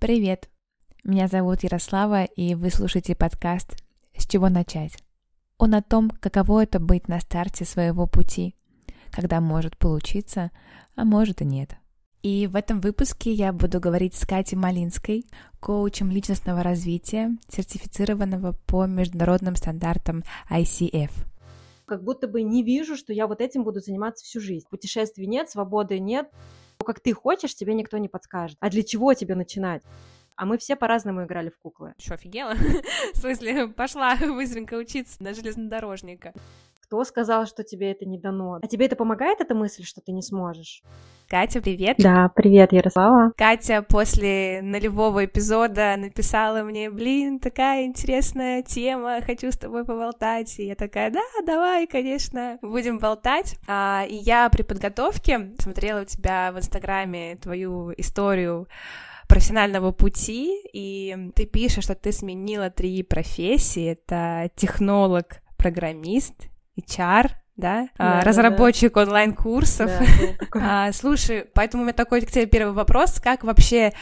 Привет! Меня зовут Ярослава, и вы слушаете подкаст «С чего начать?». Он о том, каково это быть на старте своего пути, когда может получиться, а может и нет. И в этом выпуске я буду говорить с Катей Малинской, коучем личностного развития, сертифицированного по международным стандартам ICF. Как будто бы не вижу, что я вот этим буду заниматься всю жизнь. Путешествий нет, свободы нет, как ты хочешь, тебе никто не подскажет. А для чего тебе начинать? А мы все по-разному играли в куклы. Что, офигела? В смысле, пошла быстренько учиться на железнодорожника. Кто сказал, что тебе это не дано? А тебе это помогает, эта мысль, что ты не сможешь? Катя, привет. Да, привет, Ярослава. Катя после нулевого эпизода написала мне, блин, такая интересная тема, хочу с тобой поболтать. И я такая, да, давай, конечно, будем болтать. А, и я при подготовке смотрела у тебя в Инстаграме твою историю профессионального пути, и ты пишешь, что ты сменила три профессии. Это технолог, программист echar да, да разработчик да, онлайн-курсов. Да, а, слушай, поэтому у меня такой к тебе первый вопрос, как вообще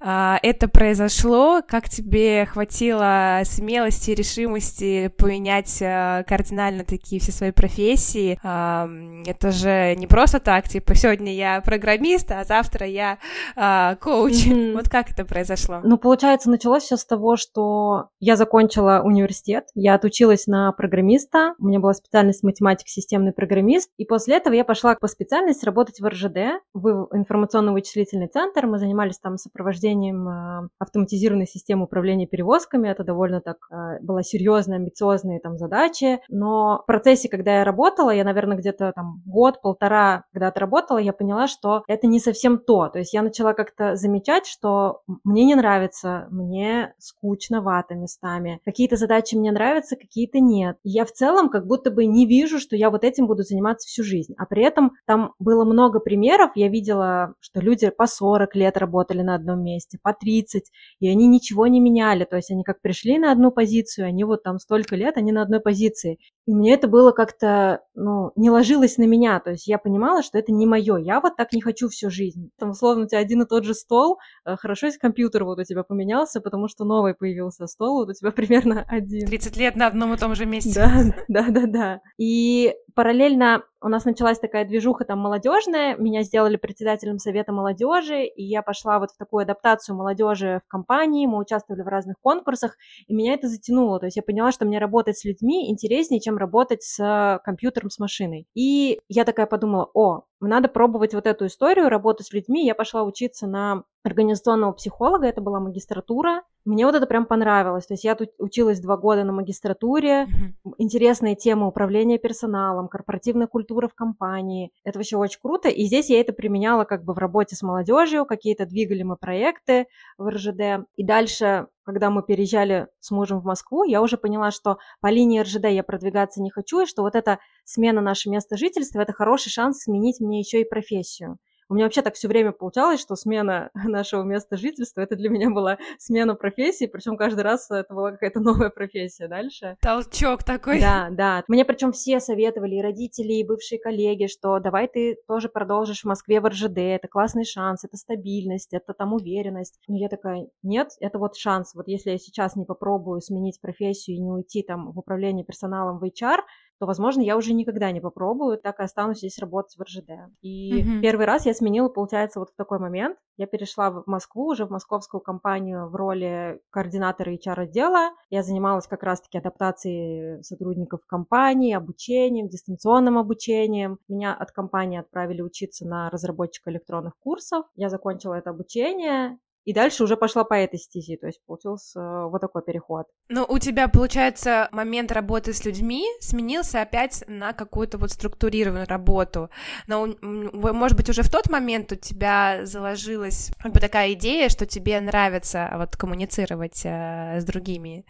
а, это произошло, как тебе хватило смелости и решимости поменять а, кардинально такие все свои профессии? А, это же не просто так, типа, сегодня я программист, а завтра я а, коуч. Mm-hmm. Вот как это произошло? Ну, получается, началось все с того, что я закончила университет, я отучилась на программиста, у меня была специальность математика системный программист. И после этого я пошла по специальности работать в РЖД, в информационно-вычислительный центр. Мы занимались там сопровождением э, автоматизированной системы управления перевозками. Это довольно так э, была серьезная, амбициозная там задача. Но в процессе, когда я работала, я, наверное, где-то там год-полтора, когда отработала, я поняла, что это не совсем то. То есть я начала как-то замечать, что мне не нравится, мне скучновато местами. Какие-то задачи мне нравятся, какие-то нет. И я в целом как будто бы не вижу, что я вот вот этим буду заниматься всю жизнь. А при этом там было много примеров. Я видела, что люди по 40 лет работали на одном месте, по 30, и они ничего не меняли. То есть они как пришли на одну позицию, они вот там столько лет, они на одной позиции. И мне это было как-то, ну, не ложилось на меня. То есть я понимала, что это не мое. Я вот так не хочу всю жизнь. Там, условно, у тебя один и тот же стол. Э, хорошо, если компьютер вот у тебя поменялся, потому что новый появился стол, вот у тебя примерно один. 30 лет на одном и том же месте. Да, да, да, да. И параллельно у нас началась такая движуха там молодежная, меня сделали председателем совета молодежи, и я пошла вот в такую адаптацию молодежи в компании, мы участвовали в разных конкурсах, и меня это затянуло, то есть я поняла, что мне работать с людьми интереснее, чем работать с компьютером, с машиной. И я такая подумала, о, надо пробовать вот эту историю, работу с людьми. Я пошла учиться на организационного психолога, это была магистратура. Мне вот это прям понравилось. То есть я тут училась два года на магистратуре. Mm-hmm. Интересные темы управления персоналом, корпоративная культура в компании. Это вообще очень круто. И здесь я это применяла как бы в работе с молодежью, какие-то двигали мы проекты в РЖД. И дальше когда мы переезжали с мужем в Москву, я уже поняла, что по линии РЖД я продвигаться не хочу, и что вот эта смена нашего места жительства – это хороший шанс сменить мне еще и профессию. У меня вообще так все время получалось, что смена нашего места жительства, это для меня была смена профессии, причем каждый раз это была какая-то новая профессия дальше. Толчок такой. Да, да. Мне причем все советовали, и родители, и бывшие коллеги, что давай ты тоже продолжишь в Москве в РЖД, это классный шанс, это стабильность, это там уверенность. Но я такая, нет, это вот шанс. Вот если я сейчас не попробую сменить профессию и не уйти там в управление персоналом в HR, то, возможно, я уже никогда не попробую, так и останусь здесь работать в РЖД. И mm-hmm. первый раз я сменила, получается, вот в такой момент. Я перешла в Москву, уже в московскую компанию в роли координатора HR-отдела. Я занималась как раз-таки адаптацией сотрудников компании, обучением, дистанционным обучением. Меня от компании отправили учиться на разработчика электронных курсов. Я закончила это обучение, и дальше уже пошла по этой стези, то есть получился э, вот такой переход. Ну, у тебя, получается, момент работы с людьми сменился опять на какую-то вот структурированную работу. Но, может быть, уже в тот момент у тебя заложилась как бы такая идея, что тебе нравится вот коммуницировать э, с другими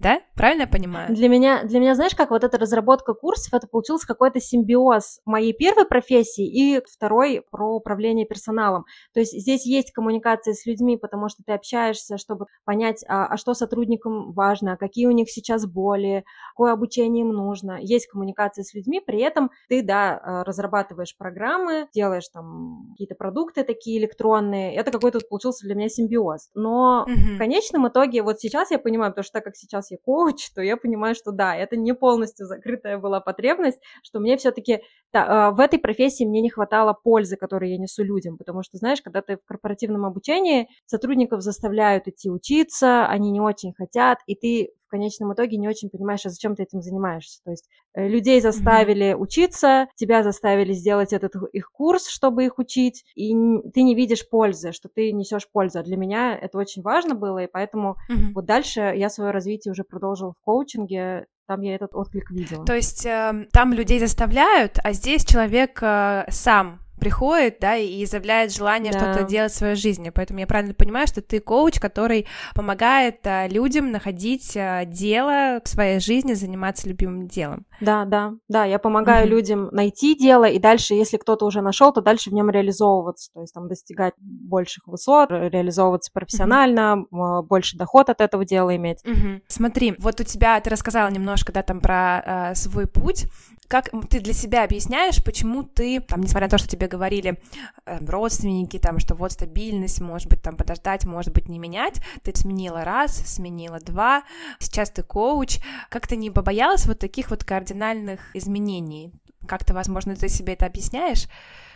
да? Правильно я понимаю? Для меня, для меня, знаешь, как вот эта разработка курсов, это получился какой-то симбиоз моей первой профессии и второй про управление персоналом. То есть здесь есть коммуникация с людьми, потому что ты общаешься, чтобы понять, а, а что сотрудникам важно, какие у них сейчас боли, какое обучение им нужно. Есть коммуникация с людьми, при этом ты, да, а, разрабатываешь программы, делаешь там какие-то продукты такие электронные. Это какой-то получился для меня симбиоз. Но mm-hmm. в конечном итоге, вот сейчас я понимаю, потому что так как сейчас я коуч, то я понимаю, что да, это не полностью закрытая была потребность, что мне все-таки да, а, в этой профессии мне не хватало пользы, которую я несу людям, потому что, знаешь, когда ты в корпоративном обучении, сотрудников заставляют идти учиться, они не очень хотят, и ты в конечном итоге не очень понимаешь, а зачем ты этим занимаешься. То есть э, людей заставили mm-hmm. учиться, тебя заставили сделать этот их курс, чтобы их учить, и ты не видишь пользы, что ты несешь пользу. А для меня это очень важно было, и поэтому mm-hmm. вот дальше я свое развитие уже продолжила в коучинге, там я этот отклик видела. То есть э, там людей заставляют, а здесь человек э, сам приходит, да, и изъявляет желание да. что-то делать в своей жизни. Поэтому я правильно понимаю, что ты коуч, который помогает а, людям находить а, дело в своей жизни, заниматься любимым делом. Да, да, да, я помогаю mm-hmm. людям найти дело, и дальше, если кто-то уже нашел, то дальше в нем реализовываться, то есть там достигать больших высот, реализовываться профессионально, mm-hmm. больше доход от этого дела иметь. Mm-hmm. Смотри, вот у тебя, ты рассказала немножко, да, там про э, свой путь, как ты для себя объясняешь, почему ты, там, несмотря на то, что тебе говорили э, родственники, там, что вот стабильность, может быть, там, подождать, может быть, не менять, ты сменила раз, сменила два, сейчас ты коуч, как ты не побоялась вот таких вот кардинальных изменений? Как ты, возможно, ты себе это объясняешь?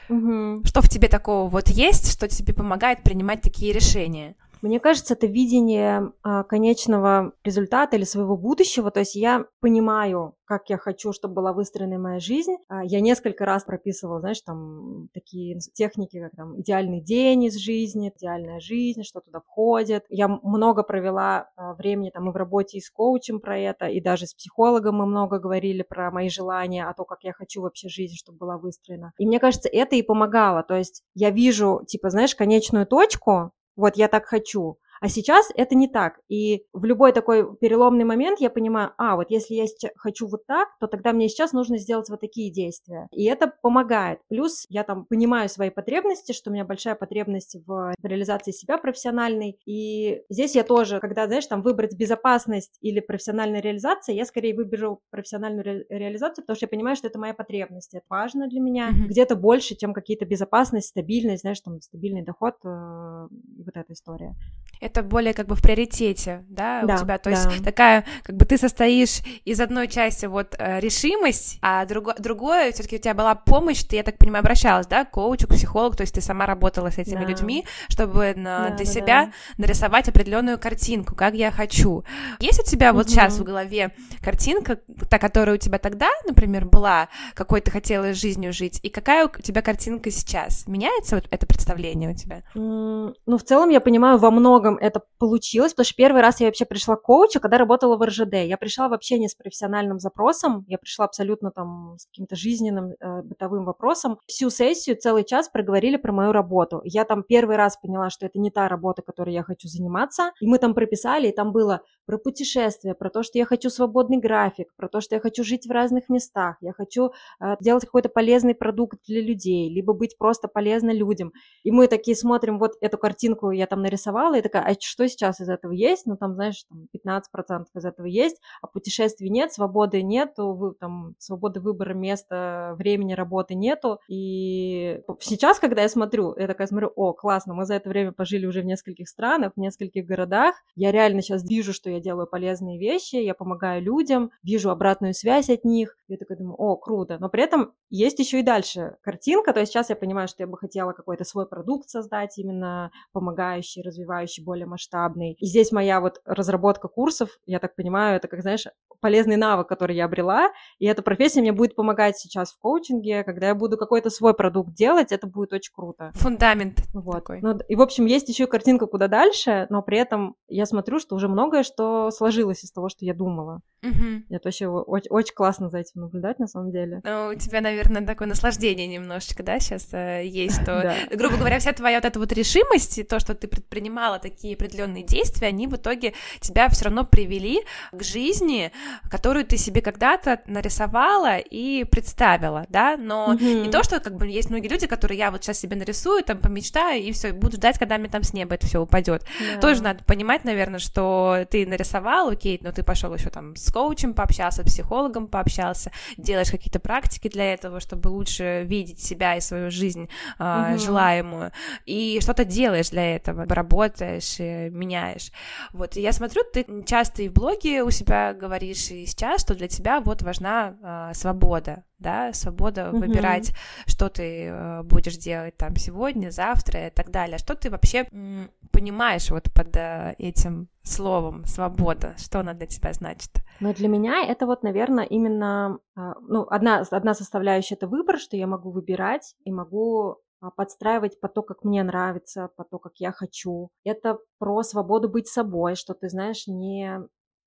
Угу. Что в тебе такого вот есть, что тебе помогает принимать такие решения? Мне кажется, это видение а, конечного результата или своего будущего. То есть я понимаю, как я хочу, чтобы была выстроена моя жизнь. А, я несколько раз прописывала, знаешь, там такие техники, как там идеальный день из жизни, идеальная жизнь, что туда входит. Я много провела а, времени там и в работе и с коучем про это, и даже с психологом мы много говорили про мои желания, о том, как я хочу вообще жизнь, чтобы была выстроена. И мне кажется, это и помогало. То есть я вижу, типа, знаешь, конечную точку, вот я так хочу. А сейчас это не так. И в любой такой переломный момент я понимаю, а, вот если я хочу вот так, то тогда мне сейчас нужно сделать вот такие действия. И это помогает. Плюс я там понимаю свои потребности, что у меня большая потребность в реализации себя профессиональной. И здесь я тоже, когда, знаешь, там выбрать безопасность или профессиональная реализация, я скорее выберу профессиональную ре- реализацию, потому что я понимаю, что это моя потребность. Это важно для меня. Mm-hmm. Где-то больше, чем какие-то безопасность, стабильность, знаешь, там стабильный доход, э, вот эта история это более как бы в приоритете, да, да у тебя, то да. есть такая, как бы ты состоишь из одной части вот э, решимость, а друго, другое, все-таки у тебя была помощь, ты, я так понимаю, обращалась, да, к коучу, к психологу, то есть ты сама работала с этими да. людьми, чтобы на, да, для да, себя да. нарисовать определенную картинку, как я хочу. Есть у тебя угу. вот сейчас в голове картинка, та, которая у тебя тогда, например, была, какой ты хотела жизнью жить, и какая у тебя картинка сейчас? Меняется вот это представление у тебя? Ну, в целом я понимаю во многом котором это получилось, потому что первый раз я вообще пришла к коучу, когда работала в РЖД. Я пришла вообще не с профессиональным запросом, я пришла абсолютно там с каким-то жизненным э, бытовым вопросом. Всю сессию, целый час проговорили про мою работу. Я там первый раз поняла, что это не та работа, которой я хочу заниматься. И мы там прописали, и там было про путешествия, про то, что я хочу свободный график, про то, что я хочу жить в разных местах, я хочу э, делать какой-то полезный продукт для людей, либо быть просто полезной людям. И мы такие смотрим, вот эту картинку я там нарисовала, и такая, а что сейчас из этого есть? Ну, там, знаешь, там 15% из этого есть, а путешествий нет, свободы нету, там, свободы выбора места, времени работы нету. И сейчас, когда я смотрю, я такая смотрю, о, классно, мы за это время пожили уже в нескольких странах, в нескольких городах. Я реально сейчас вижу, что я делаю полезные вещи, я помогаю людям, вижу обратную связь от них. Я такая думаю, о, круто. Но при этом есть еще и дальше картинка, то есть сейчас я понимаю, что я бы хотела какой-то свой продукт создать, именно помогающий, развивающий более масштабный. И здесь моя вот разработка курсов, я так понимаю, это как, знаешь, полезный навык, который я обрела, и эта профессия мне будет помогать сейчас в коучинге, когда я буду какой-то свой продукт делать, это будет очень круто. Фундамент вот. такой. Ну, и, в общем, есть еще картинка куда дальше, но при этом я смотрю, что уже многое, что сложилось из того, что я думала. Угу. Это вообще очень, очень классно за этим наблюдать, на самом деле. Ну, у тебя, наверное, такое наслаждение немножечко, да, сейчас э, есть, что, грубо говоря, вся твоя вот эта вот решимость, и то, что ты предпринимала такие определенные действия, они в итоге тебя все равно привели к жизни, которую ты себе когда-то нарисовала и представила, да, но не то, что как бы есть многие люди, которые я вот сейчас себе нарисую, там помечтаю и все, буду ждать, когда мне там с неба это все упадет. Тоже надо понимать, наверное, что ты нарисовал, окей, но ты пошел еще там с коучем пообщался, с психологом пообщался, делаешь какие-то практики для этого, чтобы лучше видеть себя и свою жизнь э, желаемую, и что-то делаешь для этого, работаешь, меняешь. Вот, и я смотрю, ты часто и в блоге у себя говоришь, и сейчас, что для тебя вот важна э, свобода, да, свобода угу. выбирать, что ты э, будешь делать там сегодня, завтра и так далее. Что ты вообще м, понимаешь вот под э, этим словом свобода? Что она для тебя значит? Ну, для меня это вот, наверное, именно, э, ну, одна, одна составляющая — это выбор, что я могу выбирать и могу подстраивать по то, как мне нравится, по то, как я хочу. Это про свободу быть собой, что ты, знаешь, не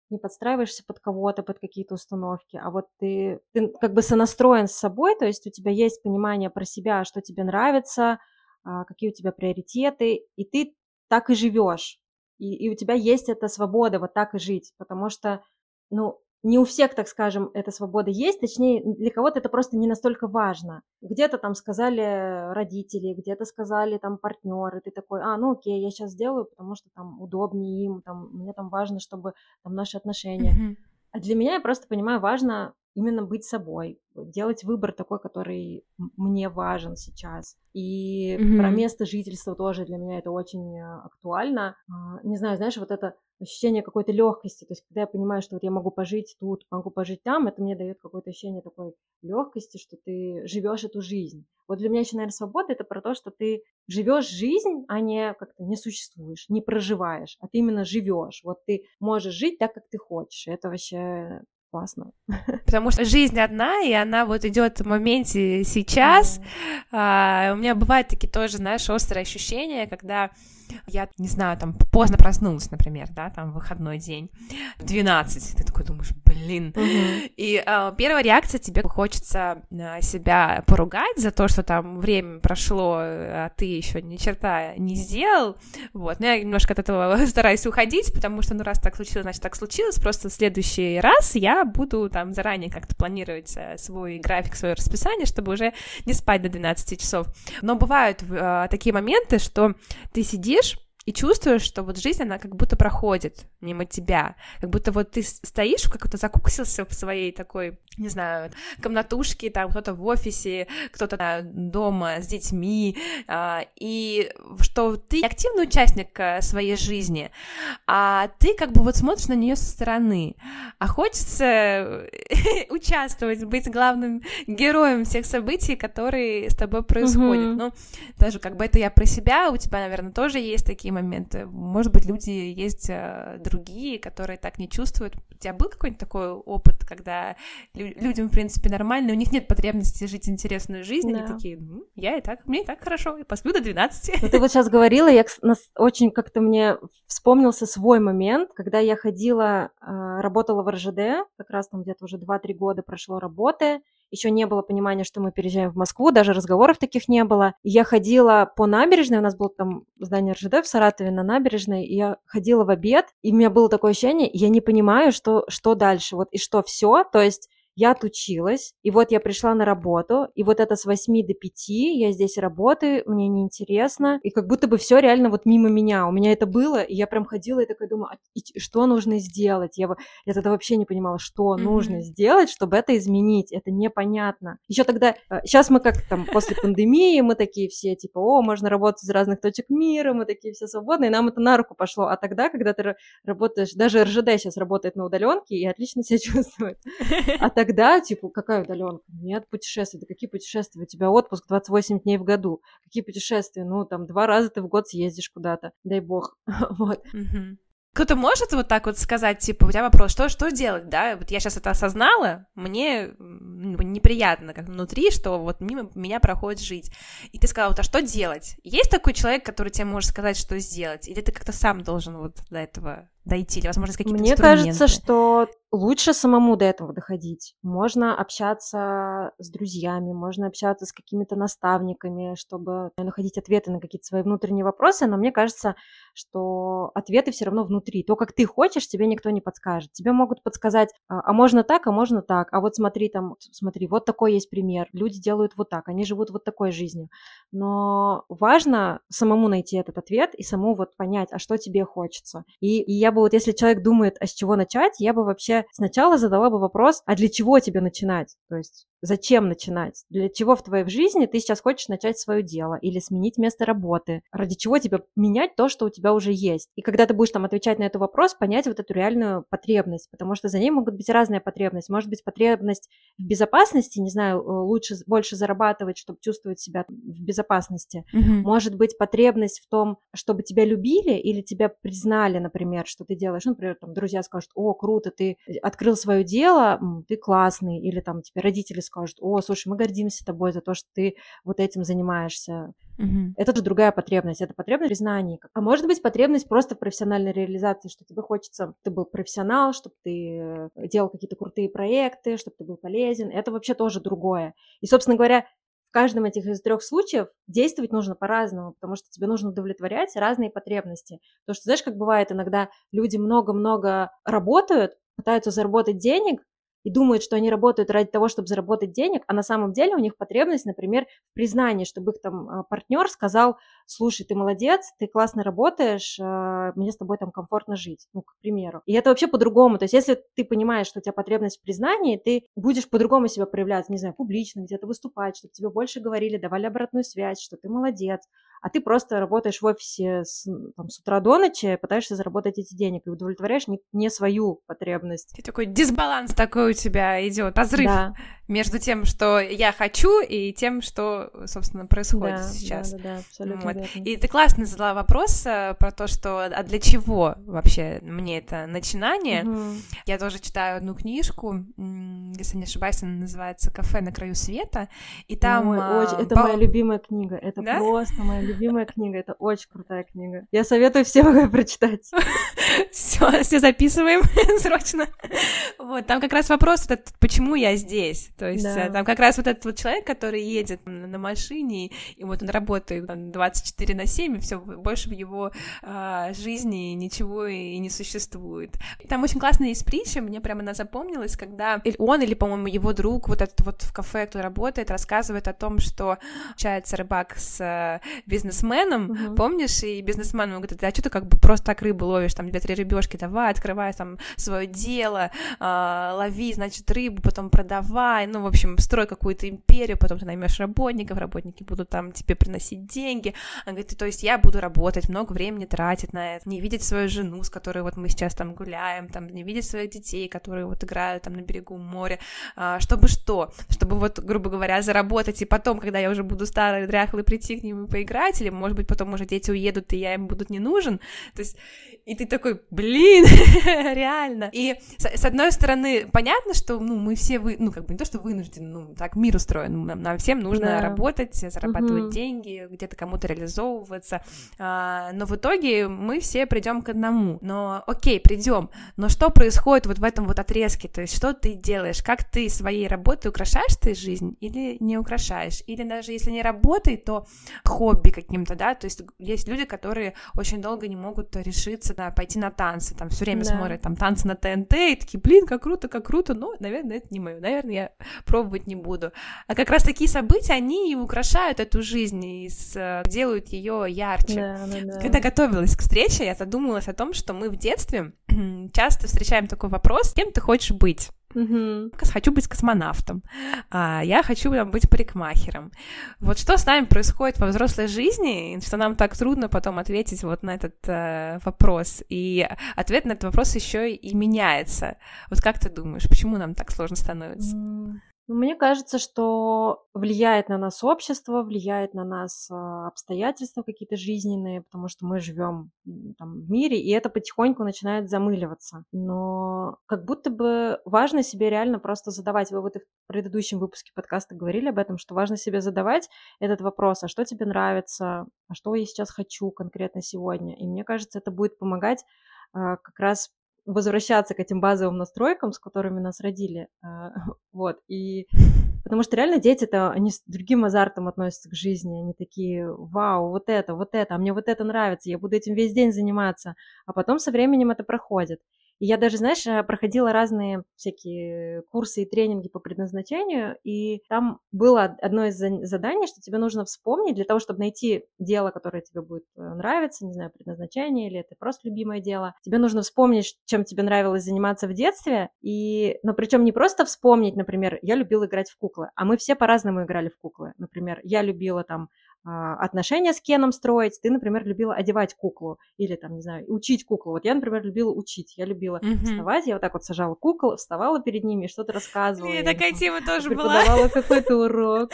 не подстраиваешься под кого-то, под какие-то установки, а вот ты, ты как бы сонастроен с собой, то есть у тебя есть понимание про себя, что тебе нравится, а, какие у тебя приоритеты, и ты так и живешь. И, и у тебя есть эта свобода вот так и жить, потому что, ну, не у всех, так скажем, эта свобода есть, точнее, для кого-то это просто не настолько важно. Где-то там сказали родители, где-то сказали там партнеры, ты такой, а, ну окей, я сейчас сделаю, потому что там удобнее им, там, мне там важно, чтобы там наши отношения. Mm-hmm. А для меня, я просто понимаю, важно именно быть собой, делать выбор такой, который мне важен сейчас. И mm-hmm. про место жительства тоже для меня это очень э, актуально. А, не знаю, знаешь, вот это ощущение какой-то легкости. То есть, когда я понимаю, что вот я могу пожить тут, могу пожить там, это мне дает какое-то ощущение такой легкости, что ты живешь эту жизнь. Вот для меня еще, наверное, свобода это про то, что ты живешь жизнь, а не как-то не существуешь, не проживаешь, а ты именно живешь. Вот ты можешь жить так, как ты хочешь. Это вообще классно. Потому что жизнь одна, и она вот идет в моменте сейчас. Mm. А, у меня бывают такие тоже, знаешь, острые ощущения, когда я, не знаю, там поздно проснулась, например, да, там выходной день, в 12, ты такой думаешь, блин. И э, первая реакция тебе хочется э, себя поругать за то, что там время прошло, а ты еще ни черта не сделал. Вот, но я немножко от этого стараюсь уходить, потому что, ну, раз так случилось, значит, так случилось. Просто в следующий раз я буду там заранее как-то планировать э, свой график, свое расписание, чтобы уже не спать до 12 часов. Но бывают э, такие моменты, что ты сидишь и чувствуешь, что вот жизнь, она как будто проходит мимо тебя, как будто вот ты стоишь, как-то закуксился в своей такой, не знаю, комнатушке, там кто-то в офисе, кто-то дома с детьми, а, и что ты активный участник э, своей жизни, а ты как бы вот смотришь на нее со стороны, а хочется участвовать, быть главным героем всех событий, которые с тобой происходят. Ну, даже как бы это я про себя, у тебя, наверное, тоже есть такие моменты. Может быть, люди есть э, другие, которые так не чувствуют. У тебя был какой-нибудь такой опыт, когда людям, в принципе, нормально, у них нет потребности жить интересную жизнь, да. они такие, ну, я и так, мне и так хорошо, и посплю до 12. Ну, ты вот сейчас говорила, я очень как-то мне вспомнился свой момент, когда я ходила, э, работала в РЖД, как раз там где-то уже 2-3 года прошло работы, еще не было понимания, что мы переезжаем в Москву, даже разговоров таких не было. Я ходила по набережной, у нас было там здание РЖД в Саратове на набережной, и я ходила в обед, и у меня было такое ощущение, я не понимаю, что, что дальше, вот и что все, то есть я отучилась, и вот я пришла на работу, и вот это с 8 до 5 я здесь работаю, мне неинтересно, и как будто бы все реально вот мимо меня, у меня это было, и я прям ходила и такая думаю, а что нужно сделать? Я, я тогда вообще не понимала, что mm-hmm. нужно сделать, чтобы это изменить, это непонятно. Еще тогда, сейчас э, мы как там после пандемии, мы такие все типа, о, можно работать из разных точек мира, мы такие все свободные, нам это на руку пошло, а тогда, когда ты работаешь, даже РЖД сейчас работает на удаленке и отлично себя чувствует, а тогда тогда, типа, какая удаленка? Нет путешествий. Да какие путешествия? У тебя отпуск 28 дней в году. Какие путешествия? Ну, там, два раза ты в год съездишь куда-то. Дай бог. вот. Кто-то может вот так вот сказать, типа, у тебя вопрос, что, что делать, да? Вот я сейчас это осознала, мне неприятно как внутри, что вот мимо меня проходит жить. И ты сказала, вот, а что делать? Есть такой человек, который тебе может сказать, что сделать? Или ты как-то сам должен вот до этого дойти, или, возможно, какие-то Мне кажется, что лучше самому до этого доходить. Можно общаться с друзьями, можно общаться с какими-то наставниками, чтобы находить ответы на какие-то свои внутренние вопросы, но мне кажется, что ответы все равно внутри. То, как ты хочешь, тебе никто не подскажет. Тебе могут подсказать, а, а можно так, а можно так, а вот смотри там, смотри, вот такой есть пример, люди делают вот так, они живут вот такой жизнью. Но важно самому найти этот ответ и самому вот понять, а что тебе хочется. И, и я бы вот, если человек думает, а с чего начать, я бы вообще сначала задала бы вопрос, а для чего тебе начинать? То есть зачем начинать? Для чего в твоей жизни ты сейчас хочешь начать свое дело или сменить место работы? Ради чего тебе менять то, что у тебя уже есть? И когда ты будешь там отвечать на этот вопрос, понять вот эту реальную потребность, потому что за ней могут быть разные потребности. Может быть потребность в безопасности, не знаю, э, лучше, больше зарабатывать, чтобы чувствовать себя в безопасности. Mm-hmm. Может быть потребность в том, чтобы тебя любили или тебя признали, например, что ты делаешь. Ну, например, там друзья скажут, о, круто, ты открыл свое дело, ты классный, или там тебе родители скажут, о, слушай, мы гордимся тобой за то, что ты вот этим занимаешься. Угу. Это же другая потребность, это потребность признания. А может быть потребность просто в профессиональной реализации, что тебе хочется, ты был профессионал, чтобы ты э, делал какие-то крутые проекты, чтобы ты был полезен. Это вообще тоже другое. И, собственно говоря, в каждом этих из трех случаев действовать нужно по-разному, потому что тебе нужно удовлетворять разные потребности. Потому что, знаешь, как бывает иногда люди много-много работают, пытаются заработать денег, и думают, что они работают ради того, чтобы заработать денег, а на самом деле у них потребность, например, в признании, чтобы их там а, партнер сказал, слушай, ты молодец, ты классно работаешь, а, мне с тобой там комфортно жить, ну, к примеру. И это вообще по-другому, то есть если ты понимаешь, что у тебя потребность в признании, ты будешь по-другому себя проявлять, не знаю, публично, где-то выступать, чтобы тебе больше говорили, давали обратную связь, что ты молодец, а ты просто работаешь в офисе с, там, с утра до ночи, пытаешься заработать эти денег и удовлетворяешь не, не свою потребность. И такой дисбаланс такой у тебя идет, разрыв да. между тем, что я хочу, и тем, что, собственно, происходит да, сейчас. Да, да, да, абсолютно вот. верно. И ты классно задала вопрос э, про то, что а для чего вообще мне это начинание. Угу. Я тоже читаю одну книжку, если не ошибаюсь, она называется «Кафе на краю света», и там... Ой, очень, это по... моя любимая книга, это да? просто моя любимая книга, это очень крутая книга. Я советую всем ее прочитать. Все, все записываем срочно. Вот, там как раз вопрос этот, почему я здесь. То есть да. там как раз вот этот вот человек, который едет на машине, и вот он работает 24 на 7, и все больше в его а, жизни ничего и не существует. Там очень классная есть притча, мне прямо она запомнилась, когда он или, по-моему, его друг вот этот вот в кафе, кто работает, рассказывает о том, что общается рыбак с э, бизнесменом, uh-huh. помнишь, и бизнесмен ему говорит, а что ты как бы просто так рыбу ловишь, там две-три рыбешки, давай, открывай там свое дело, э, лови, значит, рыбу, потом продавай, ну, в общем, строй какую-то империю, потом ты наймешь работников, работники будут там тебе приносить деньги. Он говорит, то есть я буду работать, много времени тратить на это, не видеть свою жену, с которой вот мы сейчас там гуляем, там, не видеть своих детей, которые вот играют там на берегу моря, э, чтобы что? Чтобы вот, грубо говоря, заработать, и потом, когда я уже буду старый, дряхлый, прийти к ним и поиграть, играть, или, может быть, потом уже дети уедут, и я им будут не нужен. То есть, и ты такой, блин, реально. И с, с одной стороны, понятно, что, ну, мы все, вы, ну, как бы не то, что вынуждены, ну, так мир устроен, нам, нам всем нужно да. работать, зарабатывать угу. деньги, где-то кому-то реализовываться, а, но в итоге мы все придем к одному. Но, окей, придем, но что происходит вот в этом вот отрезке, то есть что ты делаешь, как ты своей работой украшаешь ты жизнь или не украшаешь, или даже если не работай, то хобби каким-то, да, то есть есть люди, которые очень долго не могут решиться на пойти на танцы, там все время да. смотрят там танцы на ТНТ и такие, блин, как круто, как круто, но, наверное, это не мое, наверное, я пробовать не буду. А как раз такие события, они и украшают эту жизнь и с, делают ее ярче. Да, да, да. Когда готовилась к встрече, я задумалась о том, что мы в детстве часто встречаем такой вопрос, кем ты хочешь быть? Угу. Хочу быть космонавтом, а я хочу там, быть парикмахером. Вот что с нами происходит во взрослой жизни, что нам так трудно потом ответить вот на этот э, вопрос. И ответ на этот вопрос еще и меняется. Вот как ты думаешь, почему нам так сложно становится? Мне кажется, что влияет на нас общество, влияет на нас а, обстоятельства какие-то жизненные, потому что мы живем там, в мире, и это потихоньку начинает замыливаться. Но как будто бы важно себе реально просто задавать. Вы вот и в предыдущем выпуске подкаста говорили об этом, что важно себе задавать этот вопрос, а что тебе нравится, а что я сейчас хочу конкретно сегодня. И мне кажется, это будет помогать а, как раз возвращаться к этим базовым настройкам, с которыми нас родили. А, вот. И потому что реально дети-то, они с другим азартом относятся к жизни. Они такие, вау, вот это, вот это, а мне вот это нравится, я буду этим весь день заниматься. А потом со временем это проходит. Я даже, знаешь, э, проходила разные всякие курсы и тренинги по предназначению, и там было одно из заданий, что тебе нужно вспомнить для того, чтобы найти дело, которое тебе будет э, нравиться, не знаю, предназначение или это просто любимое дело. Тебе нужно вспомнить, чем тебе нравилось заниматься в детстве, и, но причем не просто вспомнить, например, я любила играть в куклы, а мы все по-разному играли в куклы. Например, я любила там отношения с Кеном строить, ты, например, любила одевать куклу или там, не знаю, учить куклу. Вот я, например, любила учить, я любила mm-hmm. вставать, я вот так вот сажала кукол, вставала перед ними что-то рассказывала. Мне такая тема тоже была. Преподавала какой-то урок.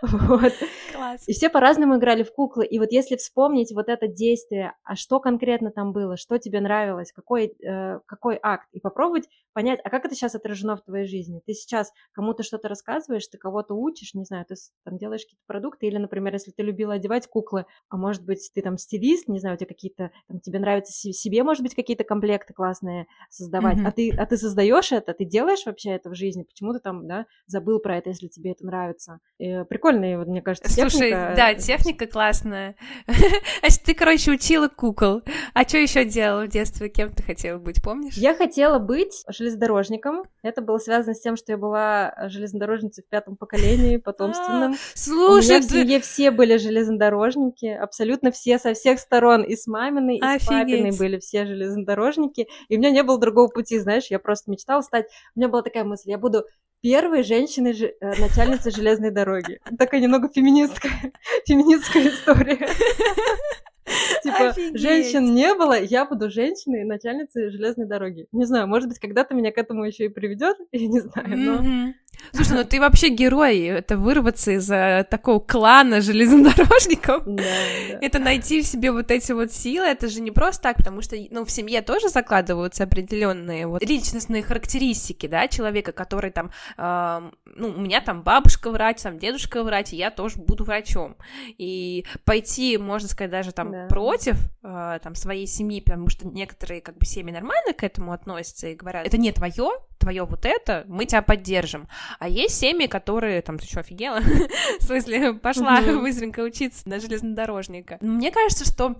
Вот. Класс. И все по-разному играли в куклы. И вот если вспомнить вот это действие, а что конкретно там было, что тебе нравилось, какой, э, какой акт, и попробовать понять, а как это сейчас отражено в твоей жизни. Ты сейчас кому-то что-то рассказываешь, ты кого-то учишь, не знаю, ты там делаешь какие-то продукты, или, например, если ты любила одевать куклы, а может быть, ты там стилист, не знаю, у тебя какие-то, там, тебе нравится себе, может быть, какие-то комплекты классные создавать, mm-hmm. а ты, а ты создаешь это, ты делаешь вообще это в жизни, почему ты там, да, забыл про это, если тебе это нравится. И прикольно прикольная, вот, мне кажется, Слушай, техника. да, техника классная. А ты, короче, учила кукол. А что еще делала в детстве? Кем ты хотела быть, помнишь? Я хотела быть железнодорожником. Это было связано с тем, что я была железнодорожницей в пятом поколении, потомственном. Слушай, У меня в семье все были железнодорожники, абсолютно все, со всех сторон. И с маминой, и с папиной были все железнодорожники. И у меня не было другого пути, знаешь, я просто мечтала стать... У меня была такая мысль, я буду первой женщины э, начальницы железной дороги. Такая немного феминистская, феминистская история. Типа, Офигеть. женщин не было, я буду женщиной, начальницей железной дороги. Не знаю, может быть, когда-то меня к этому еще и приведет, я не знаю, но... Слушай, ну ты вообще герой, это вырваться из э, такого клана железнодорожников. Да, да. Это найти в себе вот эти вот силы, это же не просто так, потому что, ну, в семье тоже закладываются определенные вот личностные характеристики, да, человека, который там, э, ну, у меня там бабушка врач, там дедушка врач, и я тоже буду врачом. И пойти, можно сказать, даже там да. против э, там своей семьи, потому что некоторые как бы семьи нормально к этому относятся и говорят, это не твое, твое вот это, мы тебя поддержим. А есть семьи, которые, там, ты что, офигела? В смысле, пошла быстренько учиться на железнодорожника. Мне кажется, что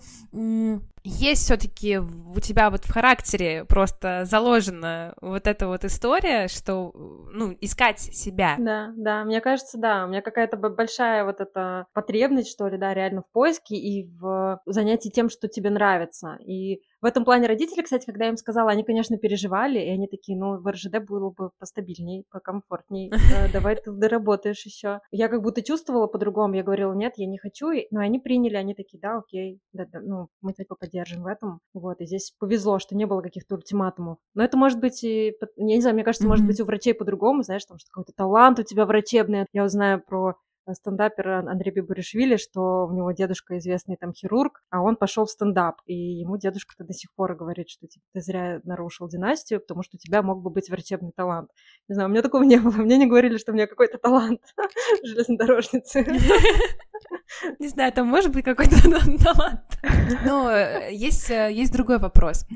есть все-таки у тебя вот в характере просто заложена вот эта вот история, что, ну, искать себя. Да, да, мне кажется, да, у меня какая-то большая вот эта потребность, что ли, да, реально в поиске и в занятии тем, что тебе нравится. И в этом плане родители, кстати, когда я им сказала, они, конечно, переживали, и они такие, ну, в РЖД было бы постабильней, покомфортней, э, давай ты доработаешь еще. Я как будто чувствовала по-другому, я говорила, нет, я не хочу, но они приняли, они такие, да, окей, да, да, ну, мы тебя поддержим в этом. Вот, и здесь повезло, что не было каких-то ультиматумов. Но это может быть и, я не знаю, мне кажется, mm-hmm. может быть у врачей по-другому, знаешь, там, что какой-то талант у тебя врачебный. Я узнаю про Э, стендапер Андрей Бибуришвили, что у него дедушка известный там хирург, а он пошел в стендап, и ему дедушка-то до сих пор говорит, что типа, ты зря нарушил династию, потому что у тебя мог бы быть врачебный талант. Не знаю, у меня такого не было, мне не говорили, что у меня какой-то талант железнодорожницы. Не знаю, там может быть какой-то талант. Но э, есть, э, есть другой вопрос.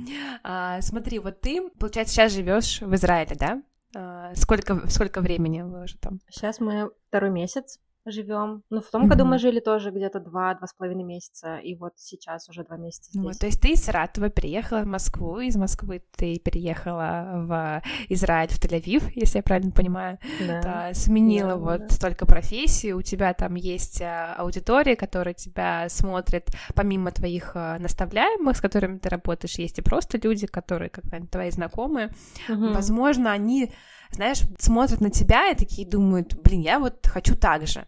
А, смотри, вот ты, получается, сейчас живешь в Израиле, да? А, сколько, сколько времени вы уже там? Сейчас мы второй месяц живем. Ну, в том mm-hmm. году мы жили тоже где-то два-два с половиной месяца, и вот сейчас уже два месяца здесь. Вот, то есть ты из Саратова переехала в Москву, из Москвы ты переехала в Израиль, в Тель-Авив, если я правильно понимаю, да. Да, сменила да, вот да. столько профессий, у тебя там есть а, аудитория, которая тебя смотрит, помимо твоих а, наставляемых, с которыми ты работаешь, есть и просто люди, которые, как бы, твои знакомые, mm-hmm. возможно, они знаешь, смотрят на тебя и такие думают, блин, я вот хочу так же.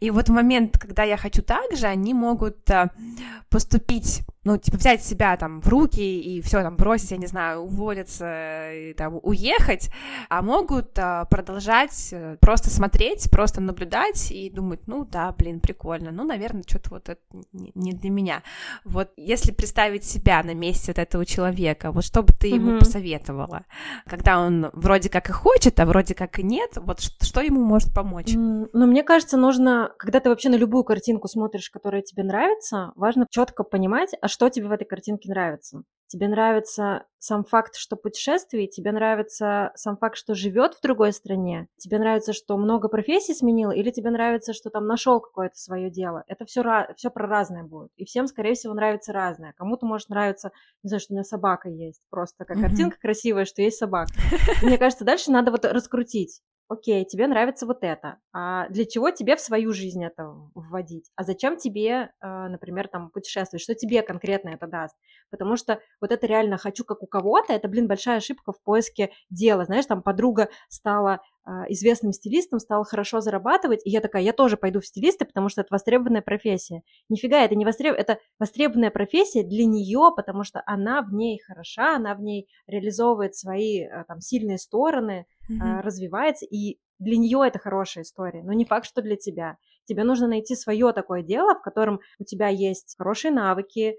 И вот в момент, когда я хочу так же, они могут э, поступить ну, типа, взять себя там в руки и все там бросить, я не знаю, уволиться и там уехать, а могут а, продолжать э, просто смотреть, просто наблюдать и думать, ну да, блин, прикольно, ну, наверное, что-то вот это не для меня. Вот если представить себя на месте вот этого человека, вот что бы ты ему mm-hmm. посоветовала, когда он вроде как и хочет, а вроде как и нет, вот что, ему может помочь? Mm, ну, мне кажется, нужно, когда ты вообще на любую картинку смотришь, которая тебе нравится, важно четко понимать, а что тебе в этой картинке нравится. Тебе нравится сам факт, что путешествие, тебе нравится сам факт, что живет в другой стране, тебе нравится, что много профессий сменил, или тебе нравится, что там нашел какое-то свое дело. Это все, все про разное будет. И всем, скорее всего, нравится разное. Кому-то может нравиться, не знаю, что у меня собака есть. Просто mm-hmm. картинка красивая, что есть собака. мне кажется, дальше надо вот раскрутить окей, тебе нравится вот это, а для чего тебе в свою жизнь это вводить? А зачем тебе, э, например, там путешествовать? Что тебе конкретно это даст? Потому что вот это реально хочу как у кого-то, это, блин, большая ошибка в поиске дела. Знаешь, там подруга стала известным стилистом, стала хорошо зарабатывать, и я такая, я тоже пойду в стилисты, потому что это востребованная профессия. Нифига, это не востреб... это востребованная профессия для нее, потому что она в ней хороша, она в ней реализовывает свои а, там сильные стороны, mm-hmm. развивается, и для нее это хорошая история, но не факт, что для тебя. Тебе нужно найти свое такое дело, в котором у тебя есть хорошие навыки,